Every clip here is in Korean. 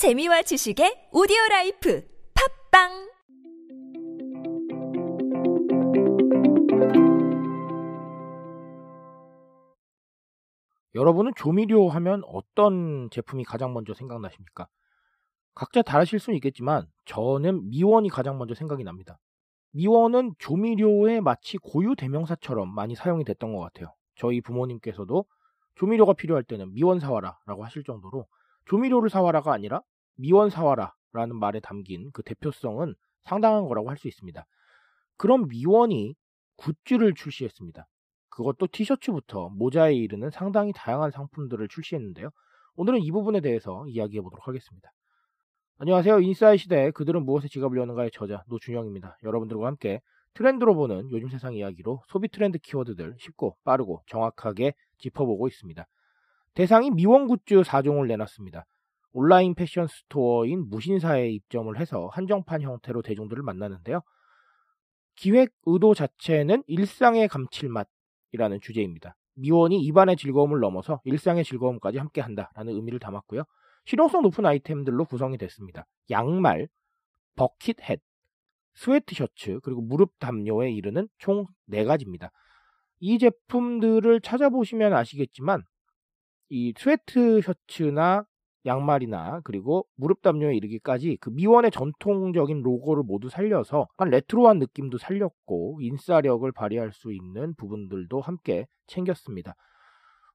재미와 지식의 오디오 라이프 팟빵 여러분은 조미료 하면 어떤 제품이 가장 먼저 생각나십니까? 각자 다르실 수는 있겠지만 저는 미원이 가장 먼저 생각이 납니다. 미원은 조미료의 마치 고유 대명사처럼 많이 사용이 됐던 것 같아요. 저희 부모님께서도 조미료가 필요할 때는 미원 사와라 라고 하실 정도로 조미료를 사와라가 아니라 미원 사와라 라는 말에 담긴 그 대표성은 상당한 거라고 할 수 있습니다. 그런 미원이 굿즈를 출시했습니다. 그것도 티셔츠부터 모자에 이르는 상당히 다양한 상품들을 출시했는데요. 오늘은 이 부분에 대해서 이야기해 보도록 하겠습니다. 안녕하세요. 인사이 시대에 그들은 무엇에 지갑을 여는가의 저자 노준영입니다. 여러분들과 함께 트렌드로 보는 요즘 세상 이야기로 소비 트렌드 키워드들 쉽고 빠르고 정확하게 짚어보고 있습니다. 대상이 미원 굿즈 4종을 내놨습니다. 온라인 패션 스토어인 무신사에 입점을 해서 한정판 형태로 대중들을 만나는데요. 기획 의도 자체는 일상의 감칠맛이라는 주제입니다. 미원이 입안의 즐거움을 넘어서 일상의 즐거움까지 함께 한다라는 의미를 담았고요. 실용성 높은 아이템들로 구성이 됐습니다. 양말, 버킷햇, 스웨트 셔츠, 그리고 무릎 담요에 이르는 총 4가지입니다. 이 제품들을 찾아보시면 아시겠지만 이 스웨트 셔츠나 양말이나 그리고 무릎 담요에 이르기까지 그 미원의 전통적인 로고를 모두 살려서 약간 레트로한 느낌도 살렸고 인싸력을 발휘할 수 있는 부분들도 함께 챙겼습니다.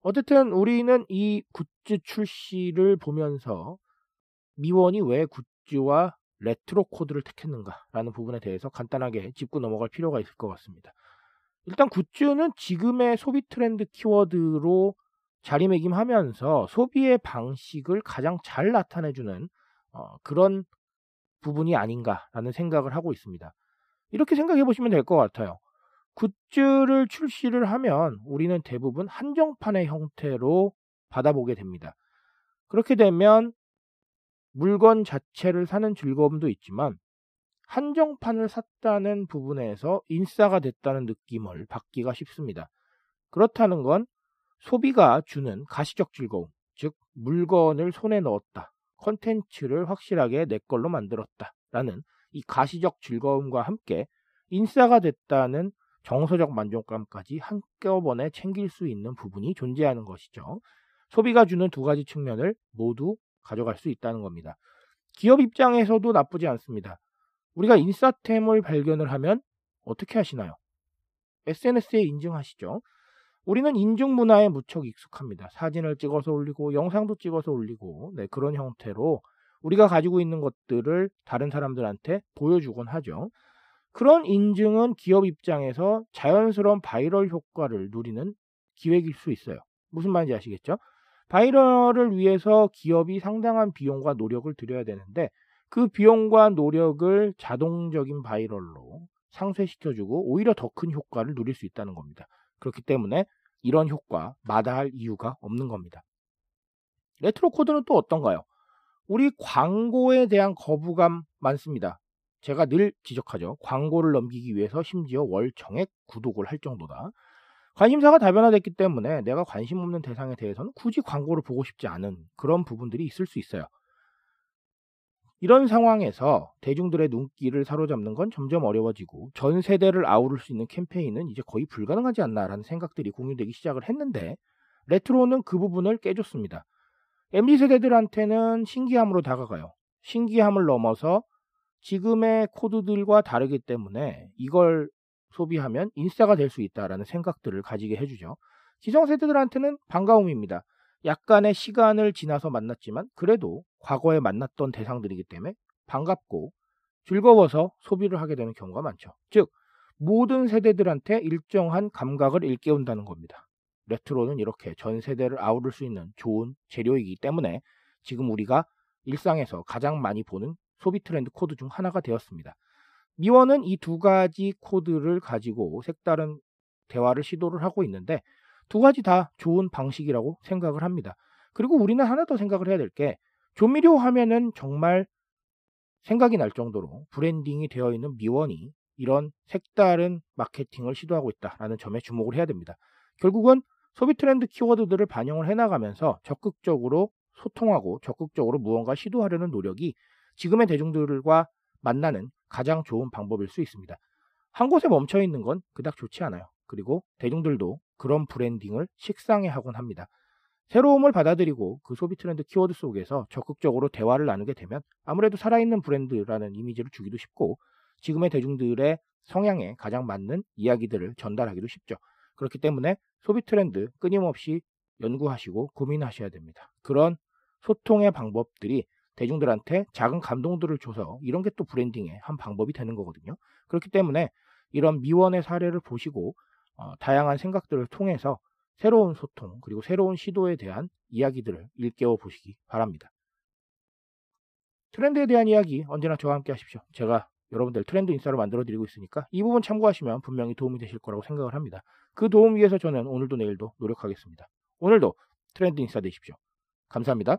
어쨌든 우리는 이 굿즈 출시를 보면서 미원이 왜 굿즈와 레트로 코드를 택했는가라는 부분에 대해서 간단하게 짚고 넘어갈 필요가 있을 것 같습니다. 일단 굿즈는 지금의 소비 트렌드 키워드로 자리매김하면서 소비의 방식을 가장 잘 나타내주는 어, 그런 부분이 아닌가라는 생각을 하고 있습니다. 이렇게 생각해 보시면 될 것 같아요. 굿즈를 출시를 하면 우리는 대부분 한정판의 형태로 받아보게 됩니다. 그렇게 되면 물건 자체를 사는 즐거움도 있지만 한정판을 샀다는 부분에서 인싸가 됐다는 느낌을 받기가 쉽습니다. 그렇다는 건 소비가 주는 가시적 즐거움, 즉 물건을 손에 넣었다, 컨텐츠를 확실하게 내 걸로 만들었다 라는 이 가시적 즐거움과 함께 인싸가 됐다는 정서적 만족감까지 한꺼번에 챙길 수 있는 부분이 존재하는 것이죠. 소비가 주는 두 가지 측면을 모두 가져갈 수 있다는 겁니다. 기업 입장에서도 나쁘지 않습니다. 우리가 인싸템을 발견을 하면 어떻게 하시나요? SNS에 인증하시죠. 우리는 인증 문화에 무척 익숙합니다. 사진을 찍어서 올리고 영상도 찍어서 올리고 네, 그런 형태로 우리가 가지고 있는 것들을 다른 사람들한테 보여주곤 하죠. 그런 인증은 기업 입장에서 자연스러운 바이럴 효과를 누리는 기획일 수 있어요. 무슨 말인지 아시겠죠? 바이럴을 위해서 기업이 상당한 비용과 노력을 들여야 되는데 그 비용과 노력을 자동적인 바이럴로 상쇄시켜주고 오히려 더 큰 효과를 누릴 수 있다는 겁니다. 그렇기 때문에 이런 효과 마다할 이유가 없는 겁니다. 레트로 코드는 또 어떤가요? 우리 광고에 대한 거부감 많습니다. 제가 늘 지적하죠. 광고를 넘기기 위해서 심지어 월 정액 구독을 할 정도다. 관심사가 다변화됐기 때문에 내가 관심 없는 대상에 대해서는 굳이 광고를 보고 싶지 않은 그런 부분들이 있을 수 있어요. 이런 상황에서 대중들의 눈길을 사로잡는 건 점점 어려워지고 전 세대를 아우를 수 있는 캠페인은 이제 거의 불가능하지 않나라는 생각들이 공유되기 시작을 했는데 레트로는 그 부분을 깨줬습니다. MZ 세대들한테는 신기함으로 다가가요. 신기함을 넘어서 지금의 코드들과 다르기 때문에 이걸 소비하면 인싸가 될 수 있다라는 생각들을 가지게 해주죠. 기성 세대들한테는 반가움입니다. 약간의 시간을 지나서 만났지만 그래도 과거에 만났던 대상들이기 때문에 반갑고 즐거워서 소비를 하게 되는 경우가 많죠. 즉, 모든 세대들한테 일정한 감각을 일깨운다는 겁니다. 레트로는 이렇게 전 세대를 아우를 수 있는 좋은 재료이기 때문에 지금 우리가 일상에서 가장 많이 보는 소비 트렌드 코드 중 하나가 되었습니다. 미원은 이 두 가지 코드를 가지고 색다른 대화를 시도를 하고 있는데 두 가지 다 좋은 방식이라고 생각을 합니다. 그리고 우리는 하나 더 생각을 해야 될 게 조미료 하면은 정말 생각이 날 정도로 브랜딩이 되어 있는 미원이 이런 색다른 마케팅을 시도하고 있다라는 점에 주목을 해야 됩니다. 결국은 소비 트렌드 키워드들을 반영을 해나가면서 적극적으로 소통하고 적극적으로 무언가 시도하려는 노력이 지금의 대중들과 만나는 가장 좋은 방법일 수 있습니다. 한 곳에 멈춰 있는 건 그닥 좋지 않아요. 그리고 대중들도 그런 브랜딩을 식상해 하곤 합니다. 새로움을 받아들이고 그 소비 트렌드 키워드 속에서 적극적으로 대화를 나누게 되면 아무래도 살아있는 브랜드라는 이미지를 주기도 쉽고 지금의 대중들의 성향에 가장 맞는 이야기들을 전달하기도 쉽죠. 그렇기 때문에 소비 트렌드 끊임없이 연구하시고 고민하셔야 됩니다. 그런 소통의 방법들이 대중들한테 작은 감동들을 줘서 이런 게 또 브랜딩의 한 방법이 되는 거거든요. 그렇기 때문에 이런 미원의 사례를 보시고 어, 다양한 생각들을 통해서 새로운 소통 그리고 새로운 시도에 대한 이야기들을 일깨워 보시기 바랍니다. 트렌드에 대한 이야기 언제나 저와 함께 하십시오. 제가 여러분들 트렌드 인싸로 만들어 드리고 있으니까 이 부분 참고하시면 분명히 도움이 되실 거라고 생각을 합니다. 그 도움 위해서 저는 오늘도 내일도 노력하겠습니다. 오늘도 트렌드 인싸 되십시오. 감사합니다.